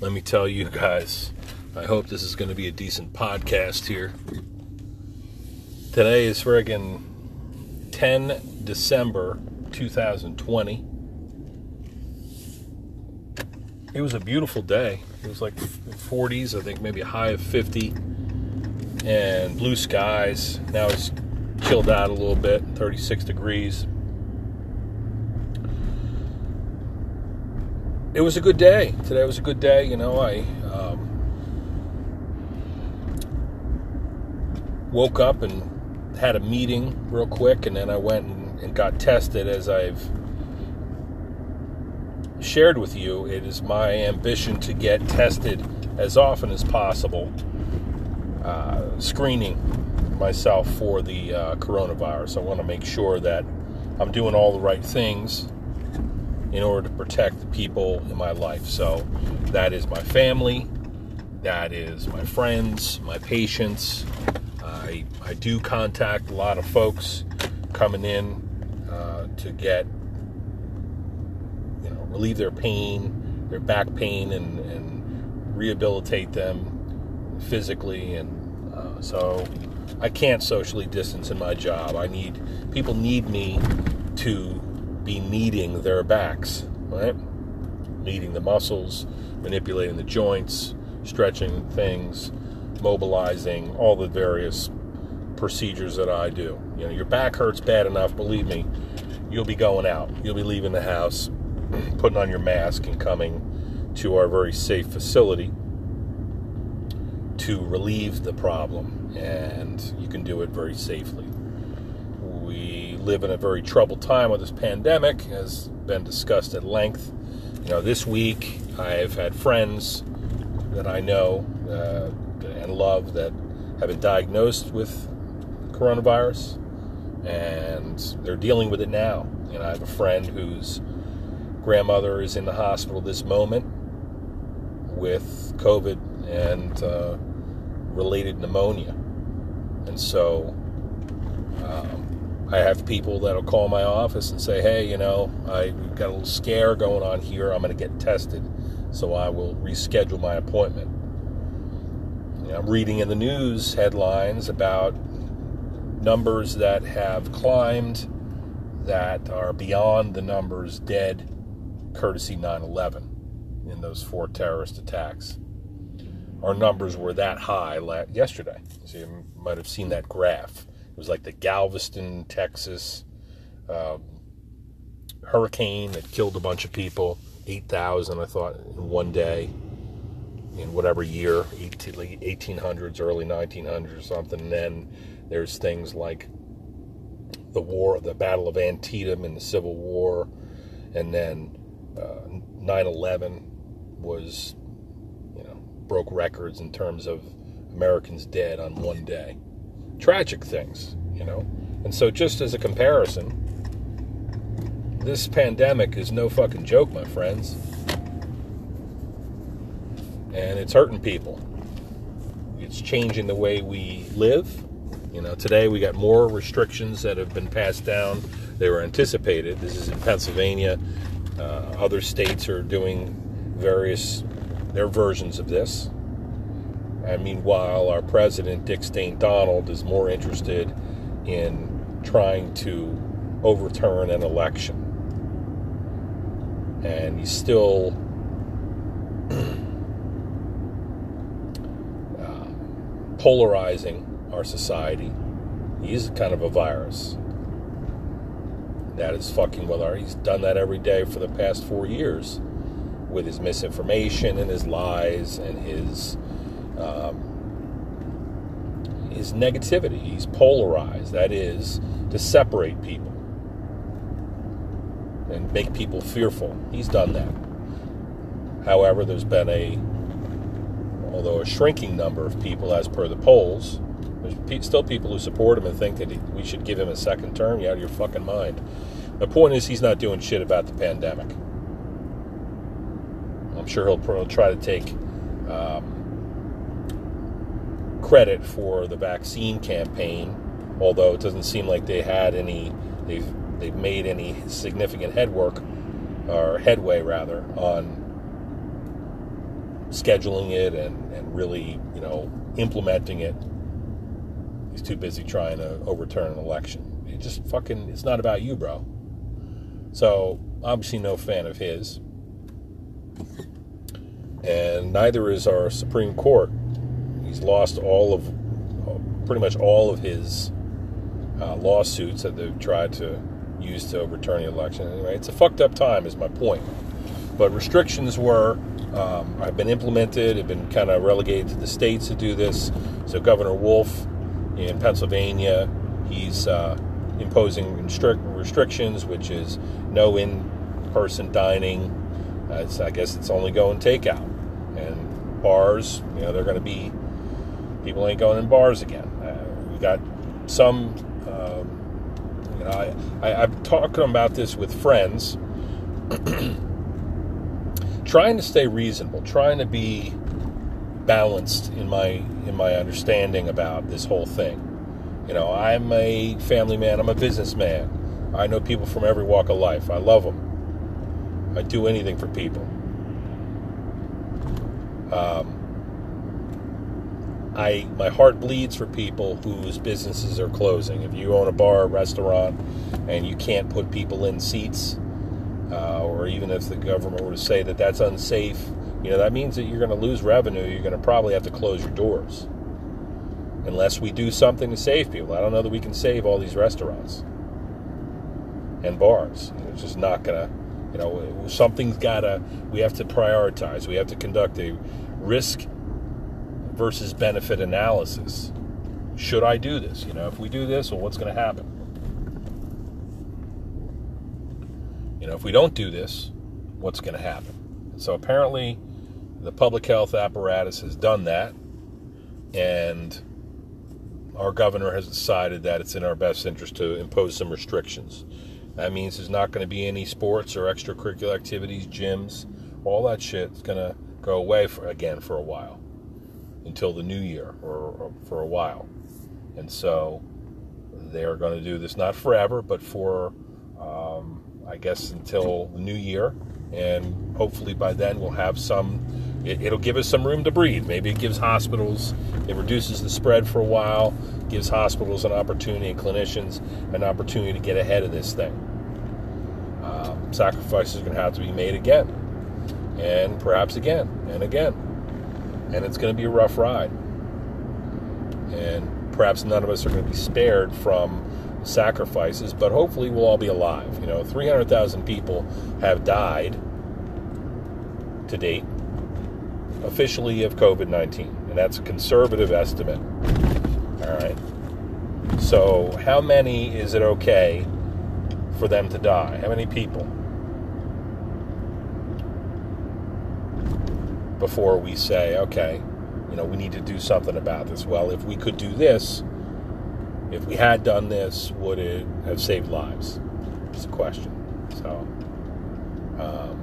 let me tell you guys, I hope this is going to be a decent podcast here. Today is friggin' 10 December 2020. It was a beautiful day. It was like 40s, I think maybe a high of 50, and blue skies. Now it's chilled out a little bit, 36 degrees. It was a good day. Today was a good day. You know, I um, woke up and had a meeting real quick, and then I went and, and got tested. As I've shared with you, it is my ambition to get tested as often as possible, uh, screening myself for the uh, coronavirus. I want to make sure that I'm doing all the right things in order to protect the people in my life. So that is my family, that is my friends, my patients. I, I do contact a lot of folks coming in uh, to get, you know, relieve their pain, their back pain, and, and rehabilitate them physically. And uh, so I can't socially distance in my job. I need, people need me to be kneading their backs, right? Kneading the muscles, manipulating the joints, stretching things, mobilizing, all the various procedures that I do. You know, your back hurts bad enough, believe me, you'll be going out. You'll be leaving the house, putting on your mask, and coming to our very safe facility to relieve the problem. And you can do it very safely live in a very troubled time with this pandemic, has been discussed at length. You know, this week I've had friends that I know uh, and love that have been diagnosed with coronavirus, and they're dealing with it now. And I have a friend whose grandmother is in the hospital this moment with COVID and uh, related pneumonia. And so um, I have people that'll call my office and say, hey, you know, I got a little scare going on here. I'm going to get tested. So I will reschedule my appointment. Know, I'm reading in the news headlines about numbers that have climbed that are beyond the numbers dead courtesy 9 11 in those four terrorist attacks. Our numbers were that high yesterday. So you might have seen that graph was like the Galveston, Texas um, hurricane that killed a bunch of people. 8,000, I thought, in one day, in whatever year, 1800s, early 1900s or something. And then there's things like the war, the Battle of Antietam in the Civil War, and then uh, 9 uh, 11 was, you know, broke records in terms of Americans dead on one day tragic things, you know. And so, just as a comparison, this pandemic is no fucking joke, my friends. And it's hurting people. It's changing the way we live. You know, today we got more restrictions that have been passed down. They were anticipated. This is in Pennsylvania. Uh, other states are doing various their versions of this. And meanwhile, our president, Dick Stain Donald, is more interested in trying to overturn an election. And he's still uh, polarizing our society. He's kind of a virus. That is fucking with our. He's done that every day for the past four years with his misinformation and his lies and his um, his negativity. He's polarized. That is to separate people and make people fearful. He's done that. However, there's been a, although a shrinking number of people, as per the polls, there's still people who support him and think that we should give him a second term. You're out of your fucking mind. The point is, he's not doing shit about the pandemic. I'm sure he'll try to take um, credit for the vaccine campaign, although it doesn't seem like they had any, they've, they've made any significant headwork, or headway rather, on scheduling it and, and really, you know, implementing it. He's too busy trying to overturn an election. It just fucking, it's not about you, bro. So, obviously, no fan of his. And neither is our Supreme Court. He's lost all of, pretty much all of his uh, lawsuits that they've tried to use to overturn the election. Anyway, it's a fucked up time, is my point. But restrictions were um, have been implemented, have been kind of relegated to the states to do this. So Governor Wolf in Pennsylvania, he's uh, imposing restrict- restrictions, which is no in-person dining. Uh, I guess it's only going takeout, and bars. You know, they're going to be people ain't going in bars again. Uh, we got some. Um, you know, I, I, I'm talking about this with friends. trying to stay reasonable, trying to be balanced in my in my understanding about this whole thing. You know, I'm a family man. I'm a businessman. I know people from every walk of life. I love them. I do anything for people. Um, I my heart bleeds for people whose businesses are closing. If you own a bar, or restaurant, and you can't put people in seats, uh, or even if the government were to say that that's unsafe, you know, that means that you're going to lose revenue. You're going to probably have to close your doors. Unless we do something to save people. I don't know that we can save all these restaurants and bars. It's just not going to, you know, something's got to, we have to prioritize. We have to conduct a risk versus benefit analysis. Should I do this? You know, if we do this, well, what's going to happen? You know, if we don't do this, what's going to happen? So apparently, the public health apparatus has done that, and our governor has decided that it's in our best interest to impose some restrictions. That means there's not going to be any sports or extracurricular activities, gyms, all that shit is going to go away for, again for a while until the new year or, or for a while. And so they're going to do this not forever, but for um, I guess, until the new year. And hopefully by then we'll have some, it, will give us some room to breathe. Maybe it gives hospitals, it reduces the spread for a while, gives hospitals an opportunity and clinicians an opportunity to get ahead of this thing. Um, sacrifices are going to have to be made again, and perhaps again, and again. And it's going to be a rough ride. And perhaps none of us are going to be spared from sacrifices, but hopefully we'll all be alive. You know, 300,000 people have died to date officially of COVID 19, and that's a conservative estimate. All right. So, how many is it okay for them to die? How many people? Before we say, okay, you know, we need to do something about this. Well, if we could do this, if we had done this, would it have saved lives? It's a question. So, um,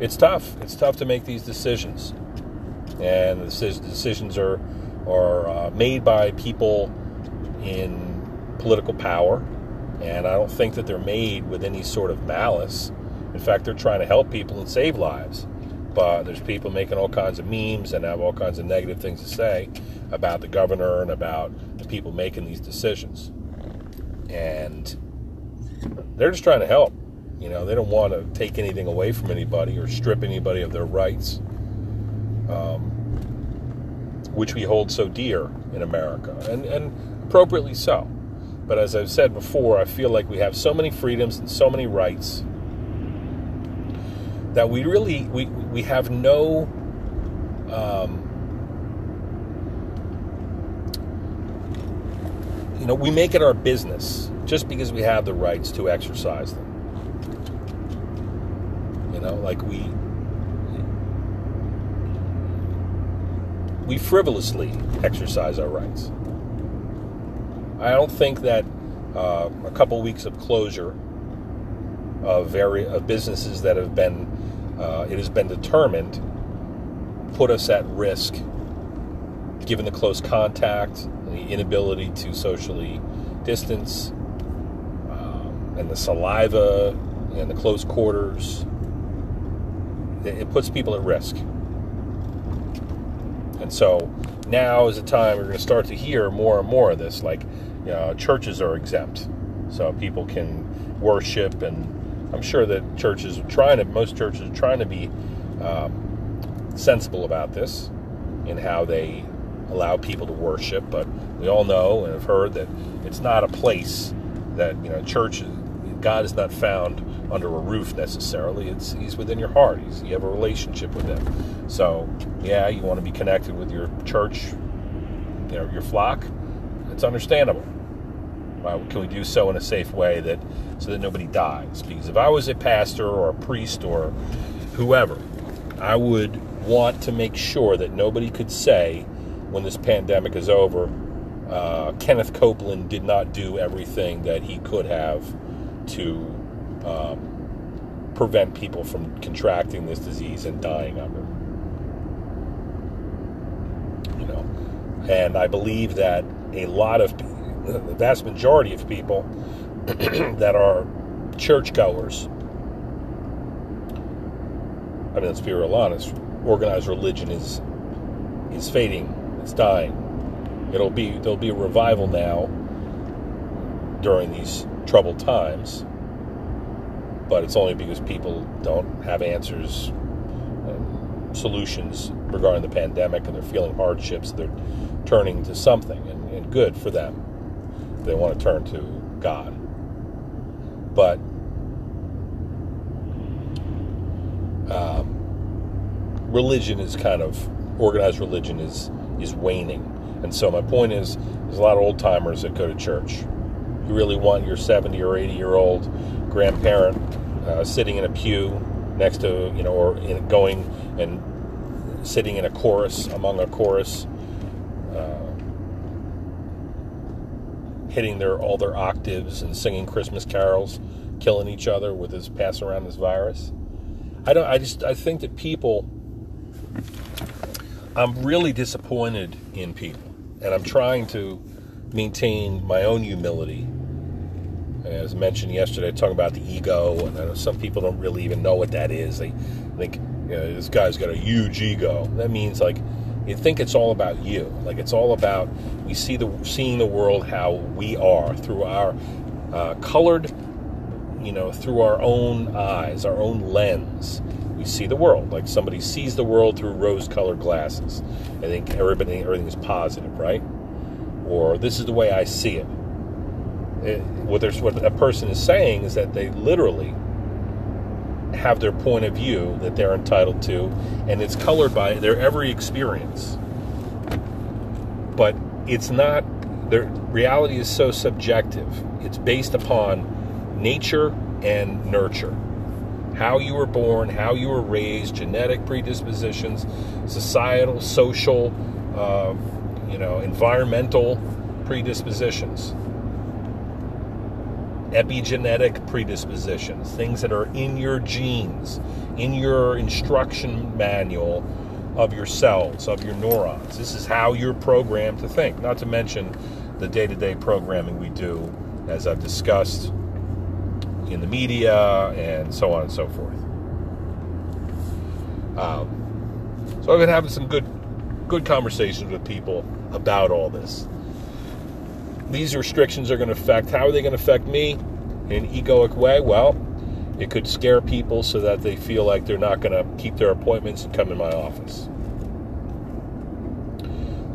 it's tough. It's tough to make these decisions, and the decisions are are uh, made by people in political power, and I don't think that they're made with any sort of malice. In fact, they're trying to help people and save lives. But there's people making all kinds of memes and have all kinds of negative things to say about the governor and about the people making these decisions. And they're just trying to help. You know, they don't want to take anything away from anybody or strip anybody of their rights, um, which we hold so dear in America, and, and appropriately so. But as I've said before, I feel like we have so many freedoms and so many rights that we really we we have no um, you know we make it our business just because we have the rights to exercise them. You know like we we frivolously exercise our rights. I don't think that uh, a couple weeks of closure of very of businesses that have been uh, it has been determined put us at risk given the close contact the inability to socially distance um, and the saliva and the close quarters it, it puts people at risk. And so now is the time we're going to start to hear more and more of this. Like, you know, churches are exempt, so people can worship, and I'm sure that churches are trying to, most churches are trying to be um, sensible about this in how they allow people to worship. But we all know and have heard that it's not a place that you know church. God is not found under a roof necessarily. It's He's within your heart. He's, you have a relationship with Him. So yeah, you want to be connected with your church, you know, your flock. It's understandable. Well, can we do so in a safe way that so that nobody dies? Because if I was a pastor or a priest or whoever, I would want to make sure that nobody could say when this pandemic is over, uh, Kenneth Copeland did not do everything that he could have to um, prevent people from contracting this disease and dying of it. You know, and I believe that a lot of the vast majority of people that are churchgoers. I mean, let's be real honest. Organized religion is is fading. It's dying. It'll be there'll be a revival now during these troubled times, but it's only because people don't have answers, solutions regarding the pandemic, and they're feeling hardships. They're turning to something, and, and good for them. They want to turn to God, but um, religion is kind of organized religion is is waning. And so my point is, there's a lot of old timers that go to church. You really want your 70 or 80 year old grandparent uh, sitting in a pew next to, you know, or in, going and sitting in a chorus, among a chorus, uh, hitting their all their octaves and singing Christmas carols, killing each other with this pass around this virus. I don't. I just. I think that people I'm really disappointed in people, and I'm trying to maintain my own humility. As mentioned yesterday, talking about the ego, and some people don't really even know what that is. They think you know, this guy's got a huge ego. That means like you think it's all about you. Like it's all about we see the seeing the world how we are through our uh, colored, you know, through our own eyes, our own lens we see the world. Like somebody sees the world through rose-colored glasses. I think everybody, everything is positive, right? Or this is the way I see it. it what there's what a person is saying is that they literally have their point of view that they're entitled to, and it's colored by their every experience. But it's not. Their reality is so subjective. It's based upon nature and nurture how you were born, how you were raised, genetic predispositions, societal, social, uh, you know, environmental predispositions, epigenetic predispositions, things that are in your genes, in your instruction manual of your cells, of your neurons. This is how you're programmed to think, not to mention the day to day programming we do, as I've discussed in the media and so on and so forth. Um, so I've been having some good, good conversations with people about all this. These restrictions are going to affect. How are they going to affect me in an egoic way? Well, it could scare people so that they feel like they're not going to keep their appointments and come in my office.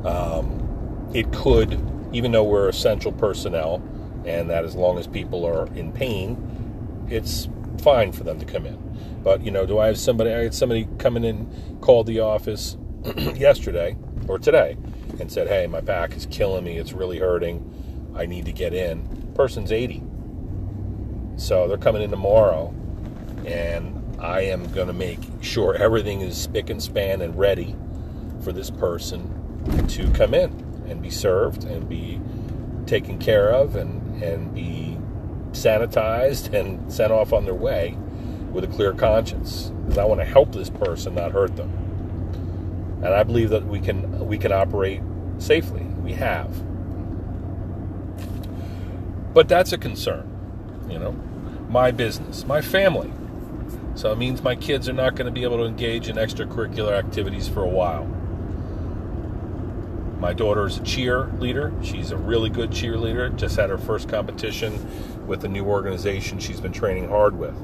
Um, it could, even though we're essential personnel, and that as long as people are in pain, it's fine for them to come in. But you know, do I have somebody? I had somebody coming in, called the office yesterday or today, and said, "Hey, my back is killing me. It's really hurting. I need to get in." Person's 80, so they're coming in tomorrow, and I am going to make sure everything is spick and span and ready for this person to come in and be served and be taken care of and and be sanitized and sent off on their way with a clear conscience. Because I want to help this person, not hurt them. And I believe that we can we can operate safely. We have. But that's a concern, you know. My business, my family. So it means my kids are not going to be able to engage in extracurricular activities for a while. My daughter is a cheerleader. She's a really good cheerleader. Just had her first competition with a new organization she's been training hard with.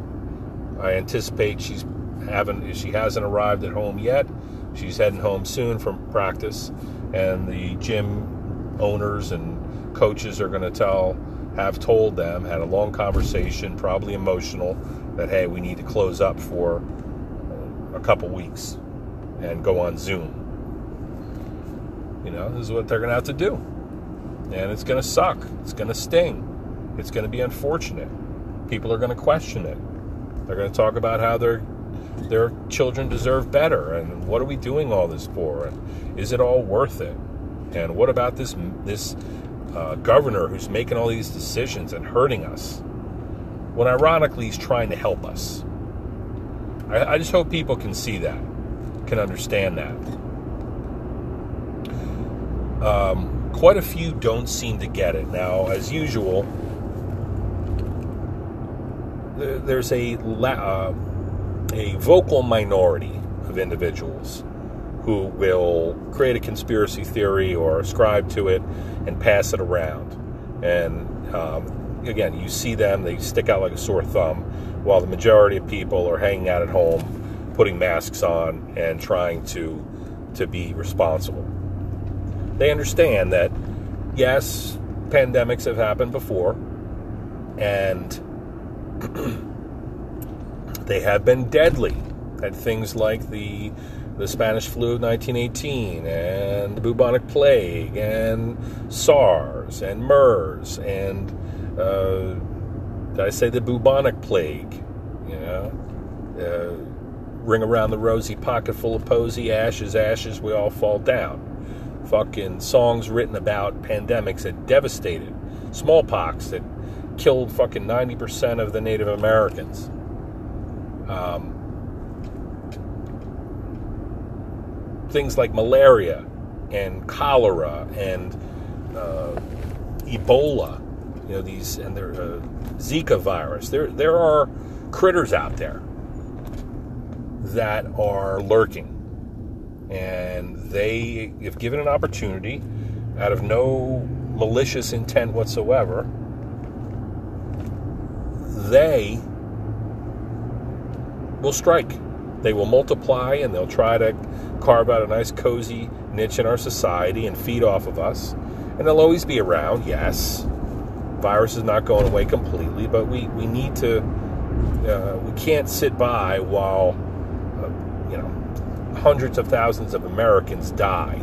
I anticipate she's haven't she hasn't arrived at home yet. She's heading home soon from practice, and the gym owners and coaches are going to tell have told them had a long conversation, probably emotional, that hey, we need to close up for uh, a couple weeks and go on Zoom. You know, this is what they're going to have to do. And it's going to suck. It's going to sting. It's going to be unfortunate. People are going to question it. They're going to talk about how their their children deserve better and what are we doing all this for and is it all worth it? And what about this this uh, governor who's making all these decisions and hurting us when ironically he's trying to help us? I, I just hope people can see that, can understand that. Um, quite a few don't seem to get it. Now, as usual, there's a uh, a vocal minority of individuals who will create a conspiracy theory or ascribe to it and pass it around. And um, again, you see them, they stick out like a sore thumb, while the majority of people are hanging out at home, putting masks on, and trying to, to be responsible. They understand that, yes, pandemics have happened before, and they have been deadly at things like the the Spanish flu of 1918 and the bubonic plague and SARS and MERS and uh, did I say the bubonic plague? You know, uh, ring around the rosy pocket full of posy, ashes, ashes, we all fall down. Fucking songs written about pandemics that devastated smallpox that killed fucking 90% of the Native Americans. Um, things like malaria and cholera and uh, Ebola, you know these and their uh, Zika virus. There there are critters out there that are lurking, and they, if given an opportunity, out of no malicious intent whatsoever, they will strike. They will multiply and they'll try to carve out a nice, cozy niche in our society and feed off of us. And they'll always be around, yes. Virus is not going away completely, but we, we need to, uh, we can't sit by while, uh, you know, hundreds of thousands of Americans die.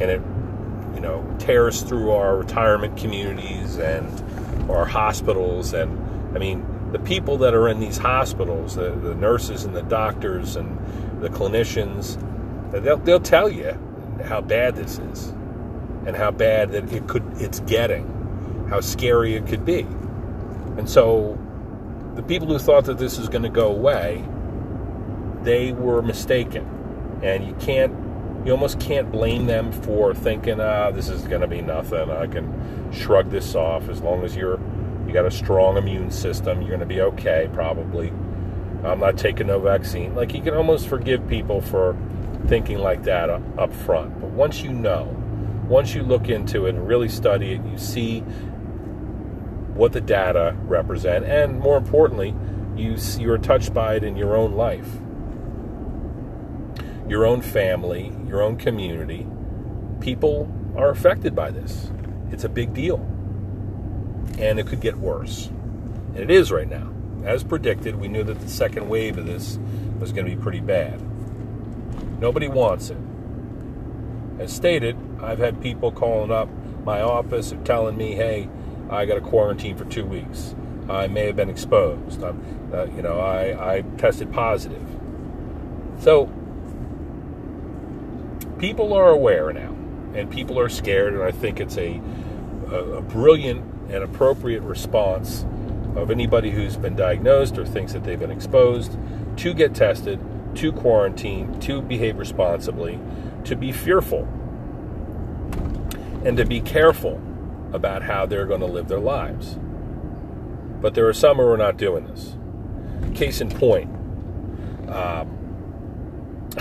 And it, you know, tears through our retirement communities and our hospitals. And, I mean, the people that are in these hospitals, the, the nurses and the doctors and the clinicians, they'll, they'll tell you how bad this is and how bad that it could it's getting, how scary it could be. And so the people who thought that this is going to go away, they were mistaken. And you can't you almost can't blame them for thinking, ah, this is going to be nothing. I can shrug this off as long as you're you got a strong immune system. You're going to be okay, probably. I'm not taking no vaccine. Like, you can almost forgive people for thinking like that uh, up front. But once you know, once you look into it and really study it, you see what the data represent, and more importantly, you you're touched by it in your own life, your own family, your own community. People are affected by this. It's a big deal and it could get worse. And it is right now. As predicted, we knew that the second wave of this was going to be pretty bad. Nobody wants it. As stated, I've had people calling up my office and telling me, hey, I got a quarantine for two weeks. I may have been exposed. Uh, you know, I, I tested positive. So, people are aware now, and people are scared, and I think it's a, a, a brilliant an appropriate response of anybody who's been diagnosed or thinks that they've been exposed to get tested, to quarantine, to behave responsibly, to be fearful, and to be careful about how they're going to live their lives. But there are some who are not doing this. case in point, um,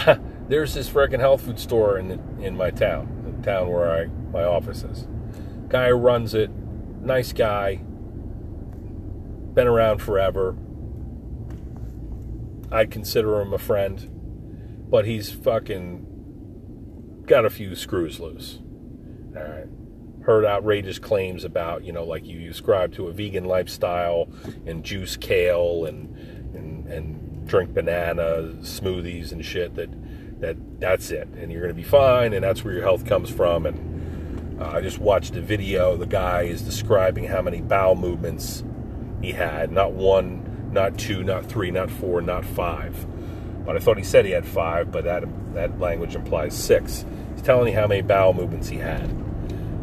there's this freaking health food store in in my town, the town where I my office is. Guy runs it, nice guy, been around forever. I'd consider him a friend, but he's fucking got a few screws loose. All right. Heard outrageous claims about, you know, like you subscribe to a vegan lifestyle and juice kale and and, and drink banana smoothies and shit that that that's it and you're going to be fine and that's where your health comes from and uh, I just watched a video. The guy is describing how many bowel movements he had. Not one not two not three not four not five. But I thought he said he had five but that that language implies six. He's telling you how many bowel movements he had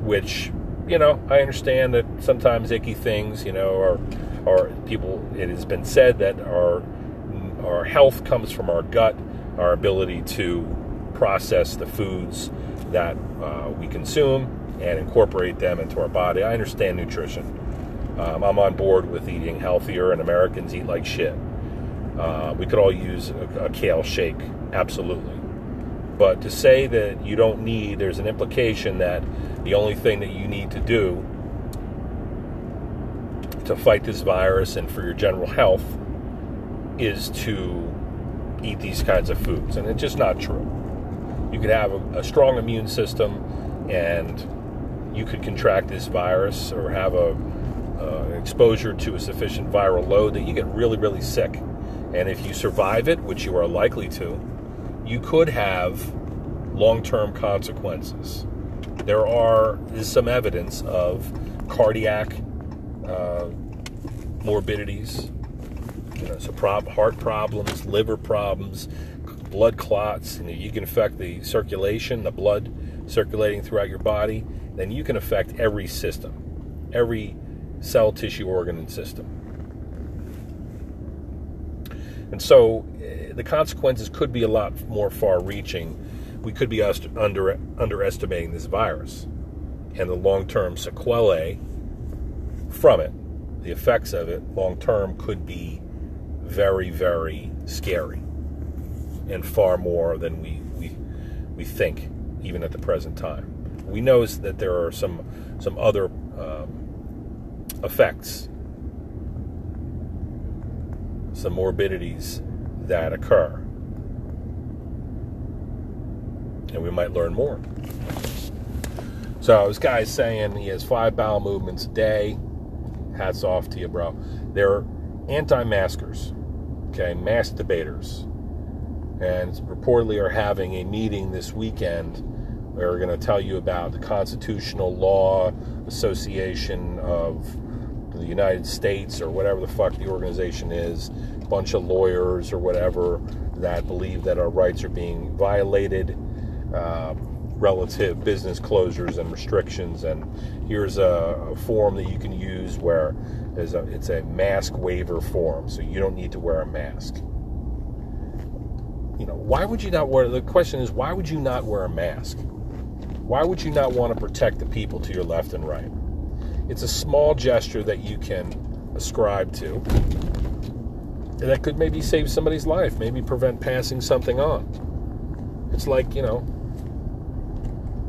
which you know I understand that sometimes icky things you know or or people it has been said that our our health comes from our gut our ability to process the foods that uh, we consume and incorporate them into our body. I understand nutrition. Um, I'm on board with eating healthier, and Americans eat like shit. Uh, we could all use a, a kale shake, absolutely. But to say that you don't need, there's an implication that the only thing that you need to do to fight this virus and for your general health is to eat these kinds of foods. And it's just not true. You could have a, a strong immune system and you could contract this virus or have a uh, exposure to a sufficient viral load that you get really, really sick. And if you survive it, which you are likely to, you could have long term consequences. There are is some evidence of cardiac uh, morbidities, you know, so prob- heart problems, liver problems, blood clots. You, know, you can affect the circulation, the blood circulating throughout your body. Then you can affect every system, every cell, tissue, organ, and system. And so uh, the consequences could be a lot more far reaching. We could be under, underestimating this virus and the long term sequelae from it. The effects of it long term could be very, very scary and far more than we, we, we think, even at the present time. We know that there are some, some other um, effects, some morbidities that occur. And we might learn more. So this guy's saying he has five bowel movements a day. Hats off to you, bro. They're anti-maskers okay, mask debaters, and reportedly are having a meeting this weekend. We're going to tell you about the Constitutional Law Association of the United States, or whatever the fuck the organization is, a bunch of lawyers or whatever that believe that our rights are being violated. Uh, relative business closures and restrictions. And here's a, a form that you can use where a, it's a mask waiver form, so you don't need to wear a mask. You know, why would you not wear? The question is, why would you not wear a mask? Why would you not want to protect the people to your left and right? It's a small gesture that you can ascribe to, and that could maybe save somebody's life, maybe prevent passing something on. It's like you know,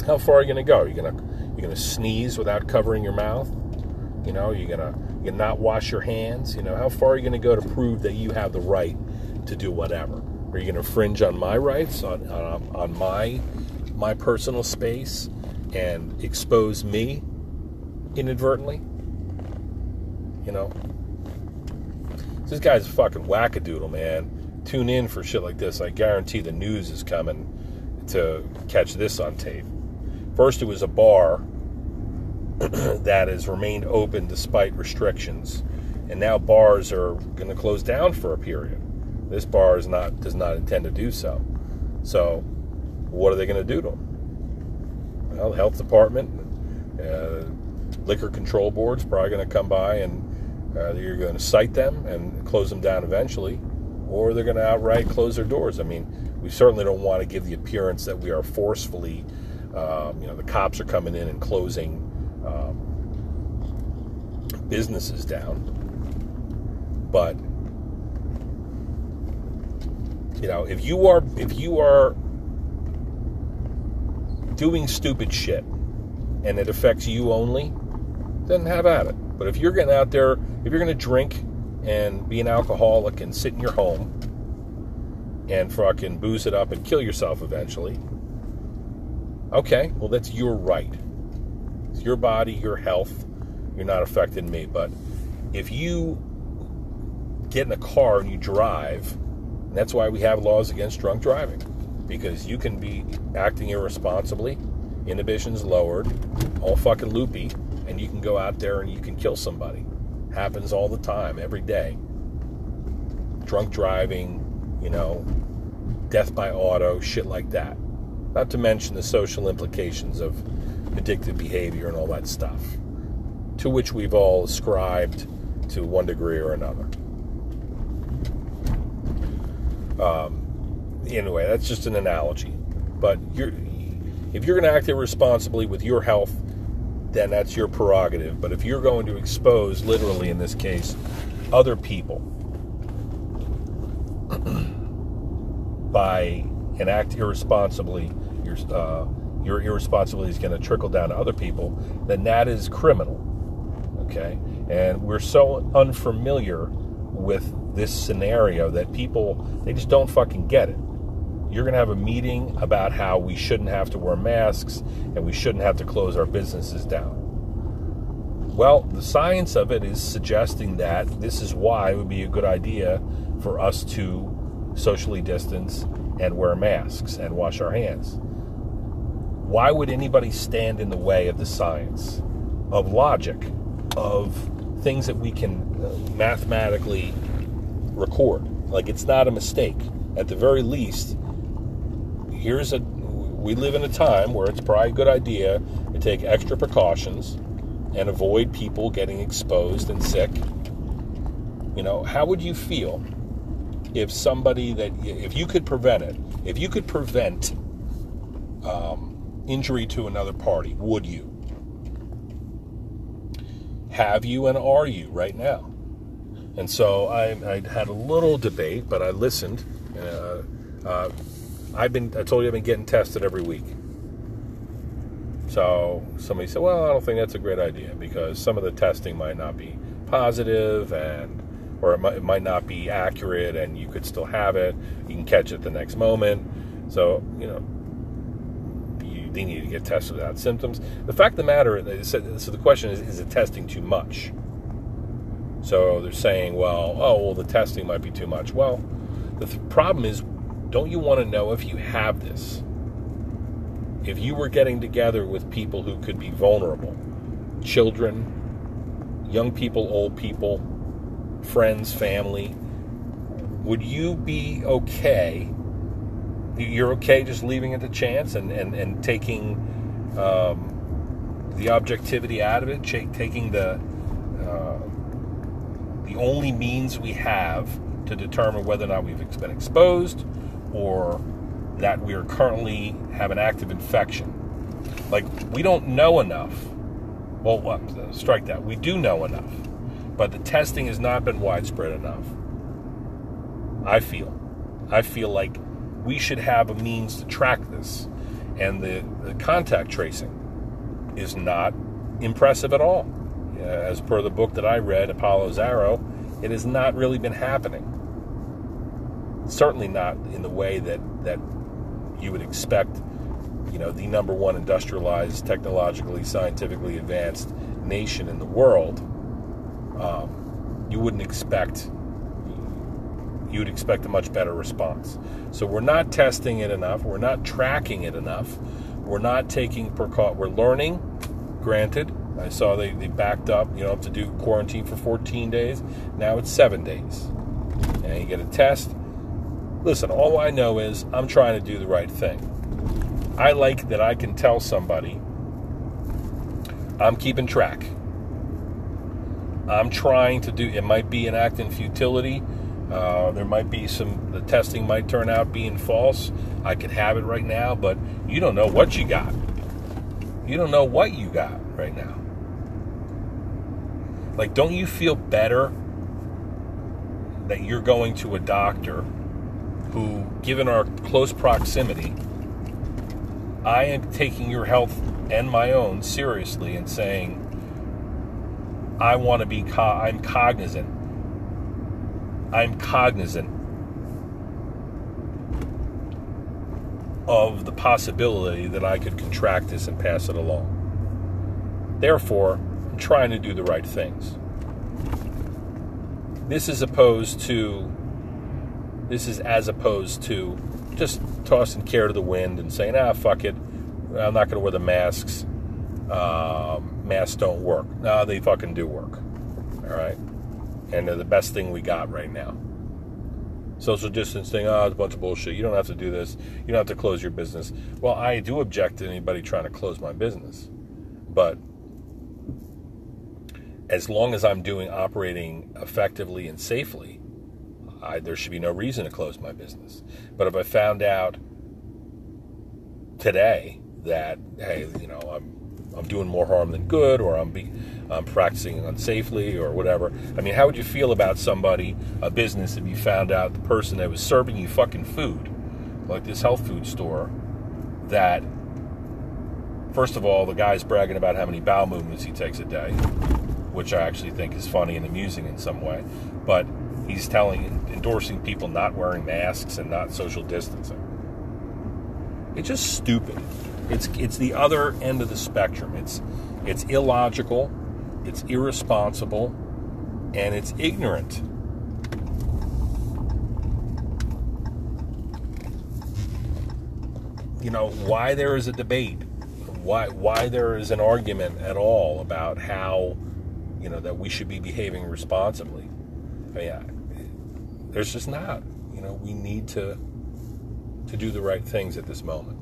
how far are you going to go? You're going to you're going to sneeze without covering your mouth. You know, you're going to you not wash your hands. You know, how far are you going to go to prove that you have the right to do whatever? Are you going to infringe on my rights, on, on, on my my personal space, and expose me inadvertently? You know, this guy's a fucking wackadoodle, man. Tune in for shit like this. I guarantee the news is coming to catch this on tape. First, it was a bar that has remained open despite restrictions, and now bars are going to close down for a period. This bar is not does not intend to do so. So, what are they going to do to them? Well, the health department, uh, liquor control board's probably going to come by and uh, you're going to cite them and close them down eventually, or they're going to outright close their doors. I mean, we certainly don't want to give the appearance that we are forcefully, um, you know, the cops are coming in and closing um, businesses down. But You know, if you are if you are doing stupid shit and it affects you only, then have at it. But if you're getting out there, if you're going to drink and be an alcoholic and sit in your home and fucking booze it up and kill yourself eventually, okay, well, that's your right. It's your body, your health. You're not affecting me. But if you get in a car and you drive, and that's why we have laws against drunk driving, because you can be acting irresponsibly, inhibitions lowered, all fucking loopy, and you can go out there and you can kill somebody. Happens all the time, every day. Drunk driving, you know, death by auto, shit like that. Not to mention the social implications of addictive behavior and all that stuff, to which we've all ascribed to one degree or another. Um, anyway, that's just an analogy. But you're, if you're going to act irresponsibly with your health, then that's your prerogative. But if you're going to expose, literally in this case, other people by and act irresponsibly, your uh, your irresponsibility is going to trickle down to other people. Then that is criminal. Okay, and we're so unfamiliar with this scenario that people they just don't fucking get it. You're going to have a meeting about how we shouldn't have to wear masks and we shouldn't have to close our businesses down. Well, the science of it is suggesting that this is why it would be a good idea for us to socially distance and wear masks and wash our hands. Why would anybody stand in the way of the science, of logic, of things that we can uh, mathematically record? Like it's not a mistake. At the very least, here's a we live in a time where it's probably a good idea to take extra precautions and avoid people getting exposed and sick. You know, how would you feel if somebody that if you could prevent it, if you could prevent um, injury to another party, would you? Have you and are you right now? And so I, I had a little debate, but I listened. Uh, uh, I've been I told you I've been getting tested every week. So somebody said, "Well, I don't think that's a great idea because some of the testing might not be positive and or it might, it might not be accurate and you could still have it. You can catch it the next moment. So, you know, you, they need to get tested without symptoms. The fact of the matter so the question is, is it testing too much? So they're saying, well, oh, well, the testing might be too much. Well, the th- problem is, don't you want to know if you have this? If you were getting together with people who could be vulnerable, children, young people, old people, friends, family, would you be okay? You're okay just leaving it to chance and, and, and taking um, the objectivity out of it, taking the uh, the only means we have to determine whether or not we've been exposed or that we are currently have an active infection. Like we don't know enough. Well, what? Strike that. We do know enough but the testing has not been widespread enough. I feel. I feel like we should have a means to track this. And the, the contact tracing is not impressive at all. As per the book that I read, Apollo's Arrow, it has not really been happening. Certainly not in the way that, that you would expect, you know, the number one industrialized, technologically, scientifically advanced nation in the world um, you wouldn't expect you would expect a much better response. So we're not testing it enough. We're not tracking it enough. We're not taking precaution. We're learning. Granted, I saw they, they backed up. You know, to do quarantine for 14 days. Now it's seven days, and you get a test. Listen, all I know is I'm trying to do the right thing. I like that I can tell somebody I'm keeping track. I'm trying to do. It might be an act in futility. Uh, there might be some. The testing might turn out being false. I could have it right now, but you don't know what you got. You don't know what you got right now. Like, don't you feel better that you're going to a doctor who, given our close proximity, I am taking your health and my own seriously and saying, I want to be, co- I'm cognizant. I'm cognizant of the possibility that I could contract this and pass it along. Therefore, I'm trying to do the right things. This is opposed to, this is as opposed to just tossing care to the wind and saying, ah, fuck it. I'm not going to wear the masks. Um, masks don't work. No, they fucking do work. All right? And they're the best thing we got right now. Social distancing, oh, it's a bunch of bullshit. You don't have to do this. You don't have to close your business. Well, I do object to anybody trying to close my business. But as long as I'm doing operating effectively and safely, I, there should be no reason to close my business. But if I found out today that hey, you know, I'm I'm doing more harm than good, or I'm be, I'm practicing unsafely, or whatever. I mean, how would you feel about somebody, a business, if you found out the person that was serving you fucking food, like this health food store, that first of all, the guy's bragging about how many bowel movements he takes a day which I actually think is funny and amusing in some way. But he's telling, endorsing people not wearing masks and not social distancing. It's just stupid. It's it's the other end of the spectrum. It's it's illogical, it's irresponsible, and it's ignorant. You know why there is a debate, why why there is an argument at all about how you know, that we should be behaving responsibly. I mean, there's just not. You know, we need to to do the right things at this moment,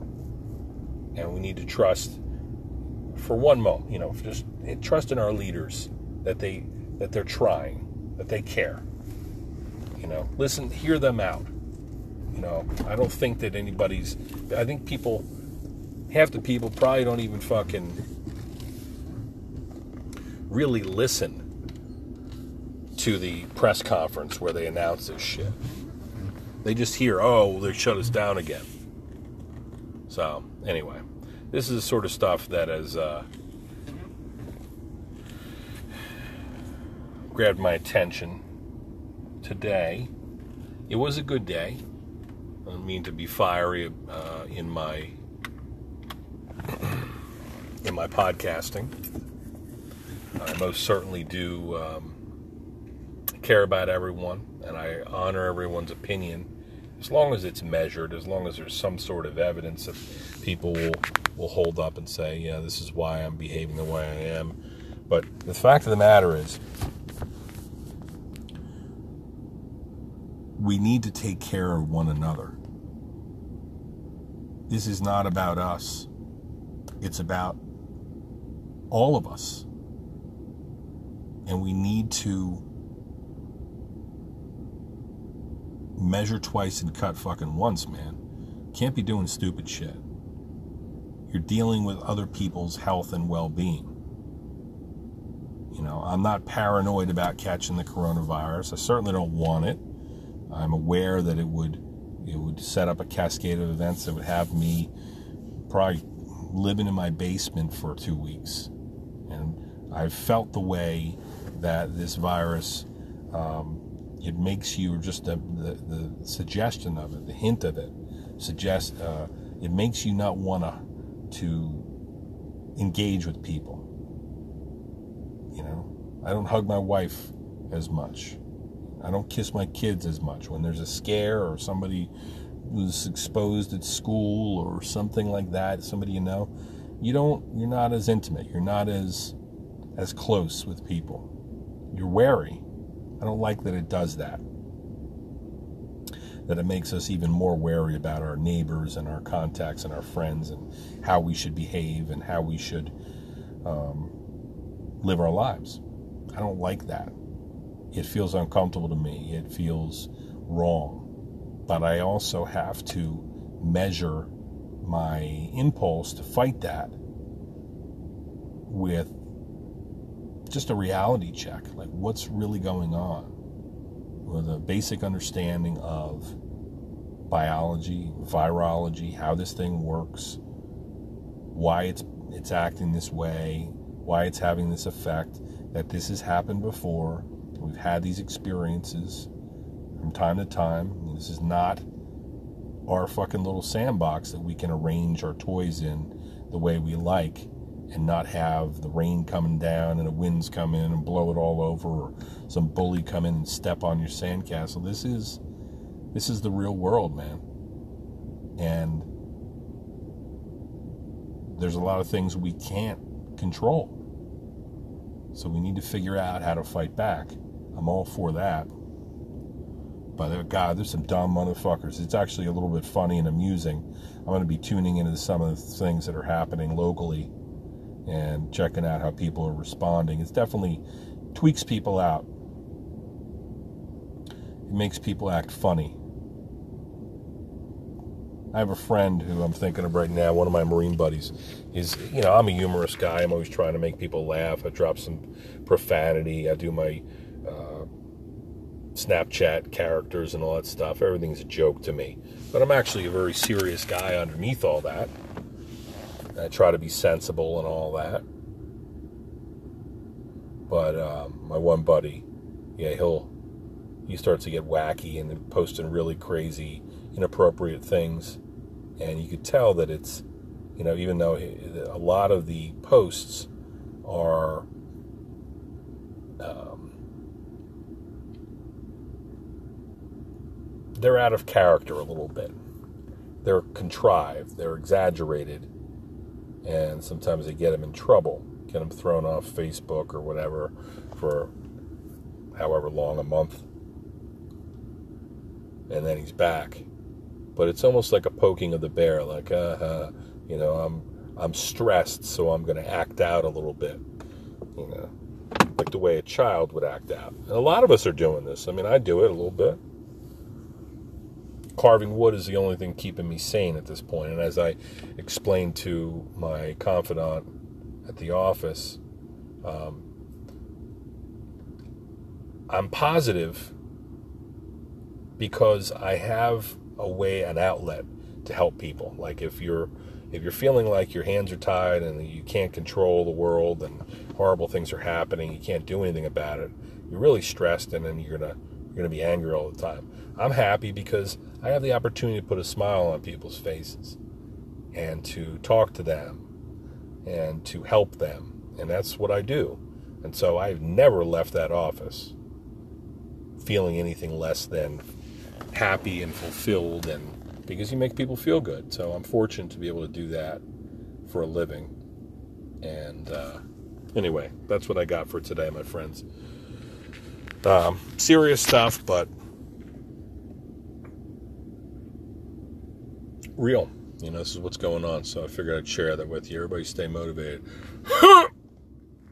and we need to trust for one moment. You know, just trust in our leaders that they that they're trying, that they care. You know, listen, hear them out. You know, I don't think that anybody's. I think people, half the people probably don't even fucking really listen to the press conference where they announce this shit. They just hear, oh, they shut us down again. So, anyway, this is the sort of stuff that has uh, grabbed my attention today. It was a good day. I don't mean to be fiery uh, in my in my podcasting. I most certainly do um, care about everyone, and I honor everyone's opinion as long as it's measured, as long as there's some sort of evidence that people will, will hold up and say, yeah, this is why I'm behaving the way I am. But the fact of the matter is, we need to take care of one another. This is not about us, it's about all of us and we need to measure twice and cut fucking once, man. Can't be doing stupid shit. You're dealing with other people's health and well being. You know, I'm not paranoid about catching the coronavirus. I certainly don't want it. I'm aware that it would it would set up a cascade of events that would have me probably living in my basement for two weeks. And I've felt the way that this virus, um, it makes you just the, the, the, suggestion of it, the hint of it, suggest uh, it makes you not want to to engage with people. You know, I don't hug my wife as much. I don't kiss my kids as much when there's a scare or somebody was exposed at school or something like that. Somebody you know, you don't. You're not as intimate. You're not as as close with people you're wary. I don't like that it does that. That it makes us even more wary about our neighbors and our contacts and our friends and how we should behave and how we should um, live our lives. I don't like that. It feels uncomfortable to me. It feels wrong. But I also have to measure my impulse to fight that with just a reality check like what's really going on with a basic understanding of biology, virology, how this thing works, why it's it's acting this way, why it's having this effect, that this has happened before. We've had these experiences from time to time. This is not our fucking little sandbox that we can arrange our toys in the way we like and not have the rain coming down and the winds come in and blow it all over or some bully come in and step on your sandcastle. This is this is the real world, man. And there's a lot of things we can't control. So we need to figure out how to fight back. I'm all for that. But uh, God, there's some dumb motherfuckers. It's actually a little bit funny and amusing. I'm going to be tuning into some of the things that are happening locally and checking out how people are responding. It definitely tweaks people out. It makes people act funny. I have a friend who I'm thinking of right now, one of my Marine buddies. He's, you know, I'm a humorous guy. I'm always trying to make people laugh. I drop some profanity. I do my uh, Snapchat characters and all that stuff. Everything's a joke to me. But I'm actually a very serious guy underneath all that. I try to be sensible and all that. But um, my one buddy, yeah, he'll he starts to get wacky and posting really crazy, inappropriate things, and you could tell that it's, you know, even though a lot of the posts are. Um, they're out of character a little bit. They're contrived. They're exaggerated and sometimes they get him in trouble, get him thrown off Facebook or whatever for however long, a month, and then he's back. But it's almost like a poking of the bear, like, uh, you know, I'm I'm stressed, so I'm going to act out a little bit, you know, like the way a child would act out. And a lot of us are doing this. I mean, I do it a little bit carving wood is the only thing keeping me sane at this point. And as I explained to my confidant at the office, um, I'm positive because I have a way, an outlet to help people. Like if you're if you're feeling like your hands are tied and you can't control the world and horrible things are happening, you can't do anything about it, you're really stressed and then you're gonna you're gonna be angry all the time. I'm happy because I have the opportunity to put a smile on people's faces and to talk to them and to help them. And that's what I do. And so I've never left that office feeling anything less than happy and fulfilled and because you make people feel good. So I'm fortunate to be able to do that for a living. And uh, anyway, that's what I got for today, my friends. Um, serious stuff, but real. You know, this is what's going on. So I figured I'd share that with you. Everybody stay motivated.